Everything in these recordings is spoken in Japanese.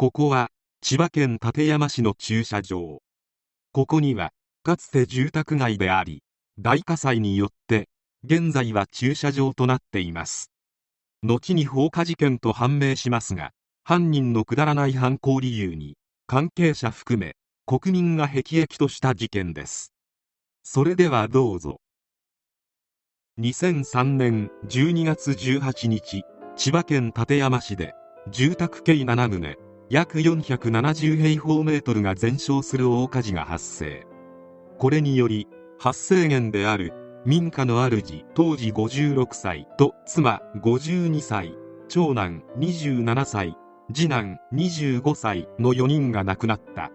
ここは千葉県館山市の駐車場。ここにはかつて住宅街であり大火災によって現在は駐車場となっています。後に放火事件と判明しますが犯人のくだらない犯行理由に関係者含め国民が辟易とした事件です。それではどうぞ。2003年12月18日千葉県館山市で住宅計7棟約470平方メートルが全焼する大火事が発生。これにより発生源である民家の主当時56歳と妻52歳長男27歳次男25歳の4人が亡くなった。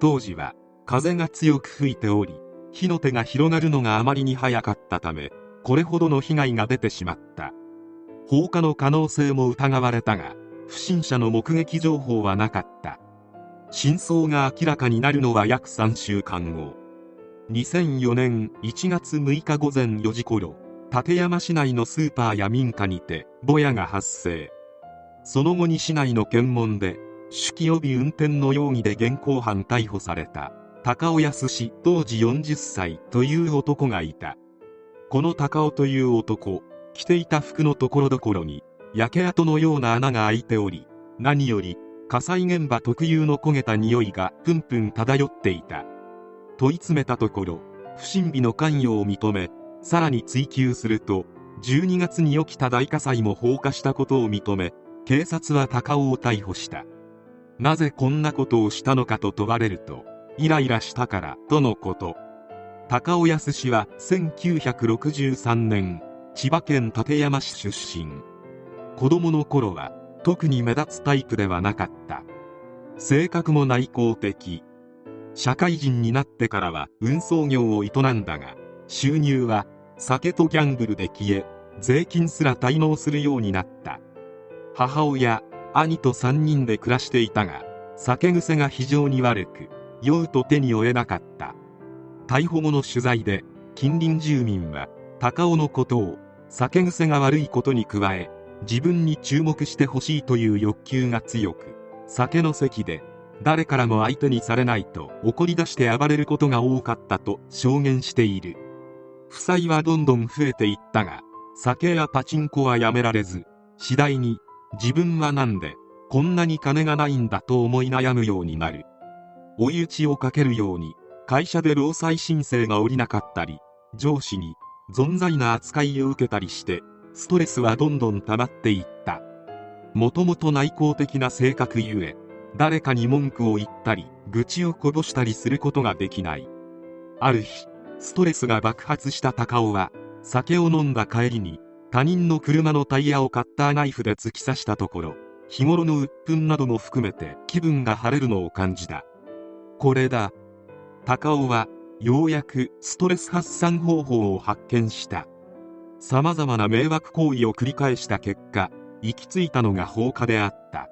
当時は風が強く吹いており火の手が広がるのがあまりに早かったためこれほどの被害が出てしまった。放火の可能性も疑われたが不審者の目撃情報はなかった。真相が明らかになるのは約3週間後。2004年1月6日午前4時頃館山市内のスーパーや民家にてぼやが発生。その後に市内の検問で酒気帯び運転の容疑で現行犯逮捕された高尾康氏当時40歳という男がいた。この高尾という男着ていた服のところどころに焼け跡のような穴が開いており何より火災現場特有の焦げた匂いがプンプン漂っていた。問い詰めたところ不審火の関与を認めさらに追及すると12月に起きた大火災も放火したことを認め警察は高尾を逮捕した。なぜこんなことをしたのかと問われるとイライラしたからとのこと。高尾康は1963年千葉県館山市出身。子供の頃は特に目立つタイプではなかった。性格も内向的。社会人になってからは運送業を営んだが収入は酒とギャンブルで消え税金すら滞納するようになった。母親兄と3人で暮らしていたが酒癖が非常に悪く酔うと手に負えなかった。逮捕後の取材で近隣住民は高尾のことを酒癖が悪いことに加え自分に注目してほしいという欲求が強く酒の席で誰からも相手にされないと怒り出して暴れることが多かったと証言している。負債はどんどん増えていったが酒やパチンコはやめられず次第に自分は何でこんなに金がないんだと思い悩むようになる。追い打ちをかけるように会社で労災申請が下りなかったり上司に存在な扱いを受けたりしてストレスはどんどん溜まっていった。もともと内向的な性格ゆえ誰かに文句を言ったり愚痴をこぼしたりすることができない。ある日ストレスが爆発した高尾は酒を飲んだ帰りに他人の車のタイヤをカッターナイフで突き刺したところ日頃の鬱憤なども含めて気分が晴れるのを感じた。これだ。高尾はようやくストレス発散方法を発見した。様々な迷惑行為を繰り返した結果行き着いたのが放火であった。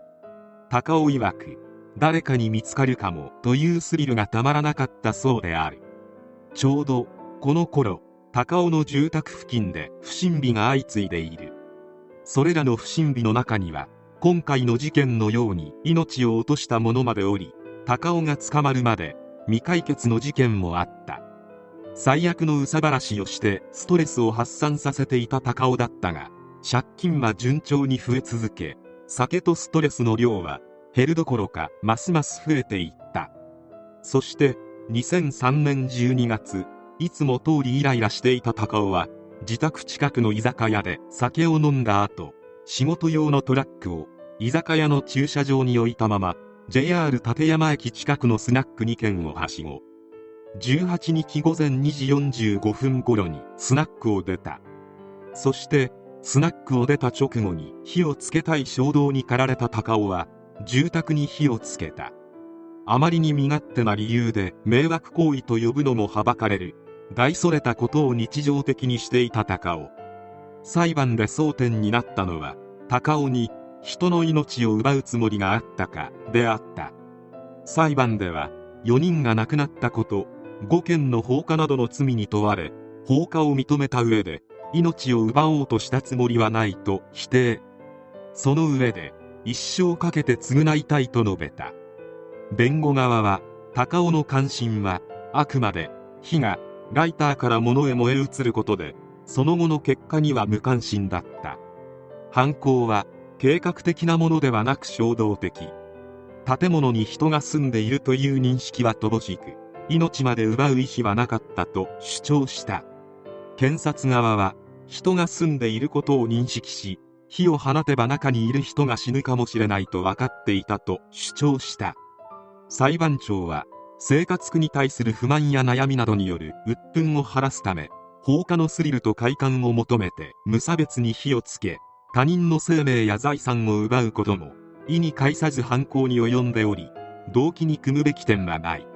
高尾曰く誰かに見つかるかもというスリルがたまらなかったそうである。ちょうどこの頃高尾の住宅付近で不審火が相次いでいる。それらの不審火の中には今回の事件のように命を落とした者までおり高尾が捕まるまで未解決の事件もあった。最悪の憂さ晴らしをしてストレスを発散させていた高尾だったが借金は順調に増え続け酒とストレスの量は減るどころかますます増えていった。そして2003年12月いつも通りイライラしていた高尾は自宅近くの居酒屋で酒を飲んだ後仕事用のトラックを居酒屋の駐車場に置いたまま JR 立山駅近くのスナック2軒をはしご18日午前2時45分頃にスナックを出た。そしてスナックを出た直後に火をつけたい衝動に駆られた高尾は住宅に火をつけた。あまりに身勝手な理由で迷惑行為と呼ぶのもはばかれる。大それたことを日常的にしていた高尾。裁判で争点になったのは高尾に人の命を奪うつもりがあったかであった。裁判では4人が亡くなったこと5件の放火などの罪に問われ放火を認めた上で命を奪おうとしたつもりはないと否定。その上で一生かけて償いたいと述べた。弁護側は高尾の関心はあくまで火がライターから物へ燃え移ることでその後の結果には無関心だった。犯行は計画的なものではなく衝動的。建物に人が住んでいるという認識は乏しく命まで奪う意思はなかったと主張した。検察側は人が住んでいることを認識し火を放てば中にいる人が死ぬかもしれないと分かっていたと主張した。裁判長は生活苦に対する不満や悩みなどによる鬱憤を晴らすため放火のスリルと快感を求めて無差別に火をつけ他人の生命や財産を奪うことも意に介さず犯行に及んでおり動機に組むべき点はない。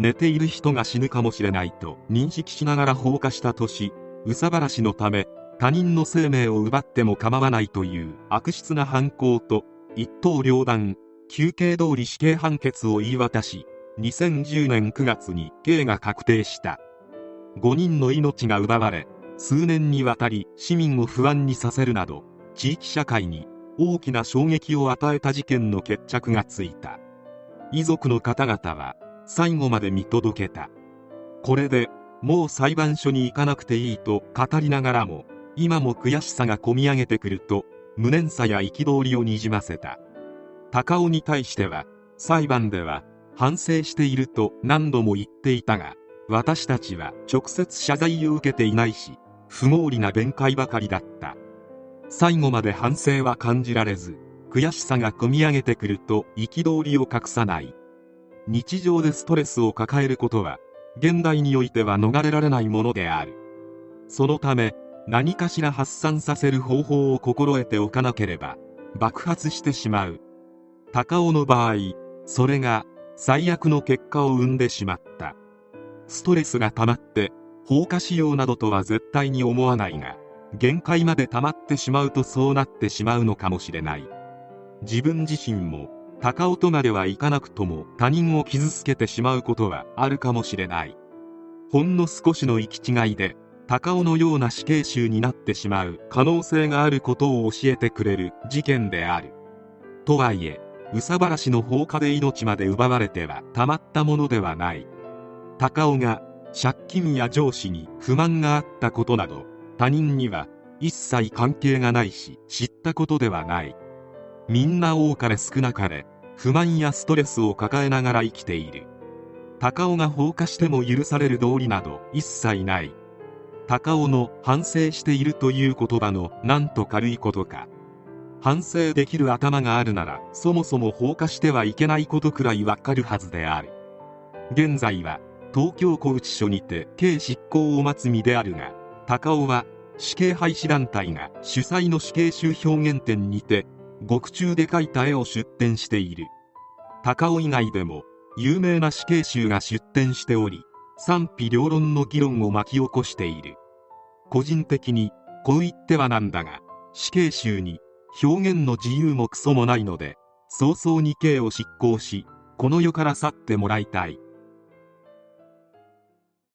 寝ている人が死ぬかもしれないと認識しながら放火したとし憂さ晴らしのため他人の生命を奪っても構わないという悪質な犯行と一刀両断休刑通り死刑判決を言い渡し2010年9月に刑が確定した。5人の命が奪われ数年にわたり市民を不安にさせるなど地域社会に大きな衝撃を与えた事件の決着がついた。遺族の方々は最後まで見届けた。これでもう裁判所に行かなくていいと語りながらも今も悔しさがこみ上げてくると無念さや憤りをにじませた。高尾に対しては裁判では反省していると何度も言っていたが私たちは直接謝罪を受けていないし不毛理な弁解ばかりだった。最後まで反省は感じられず悔しさがこみ上げてくると憤りを隠さない。日常でストレスを抱えることは現代においては逃れられないものである。そのため何かしら発散させる方法を心得ておかなければ爆発してしまう。高尾の場合それが最悪の結果を生んでしまった。ストレスが溜まって放火しようなどとは絶対に思わないが限界まで溜まってしまうとそうなってしまうのかもしれない。自分自身も高尾とまではいかなくとも他人を傷つけてしまうことはあるかもしれない。ほんの少しの行き違いで高尾のような死刑囚になってしまう可能性があることを教えてくれる事件である。とはいえ憂さ晴らしの放火で命まで奪われてはたまったものではない。高尾が借金や上司に不満があったことなど他人には一切関係がないし知ったことではない。みんな多かれ少なかれ不満やストレスを抱えながら生きている。高尾が放火しても許される道理など一切ない。高尾の反省しているという言葉のなんと軽いことか。反省できる頭があるならそもそも放火してはいけないことくらいわかるはずである。現在は東京拘置所にて刑執行を待つ身であるが高尾は死刑廃止団体が主催の死刑囚表現展にて獄中で描いた絵を出展している。高尾以外でも有名な死刑囚が出展しており賛否両論の議論を巻き起こしている。個人的にこう言ってはなんだが死刑囚に表現の自由もクソもないので早々に刑を執行しこの世から去ってもらいたい。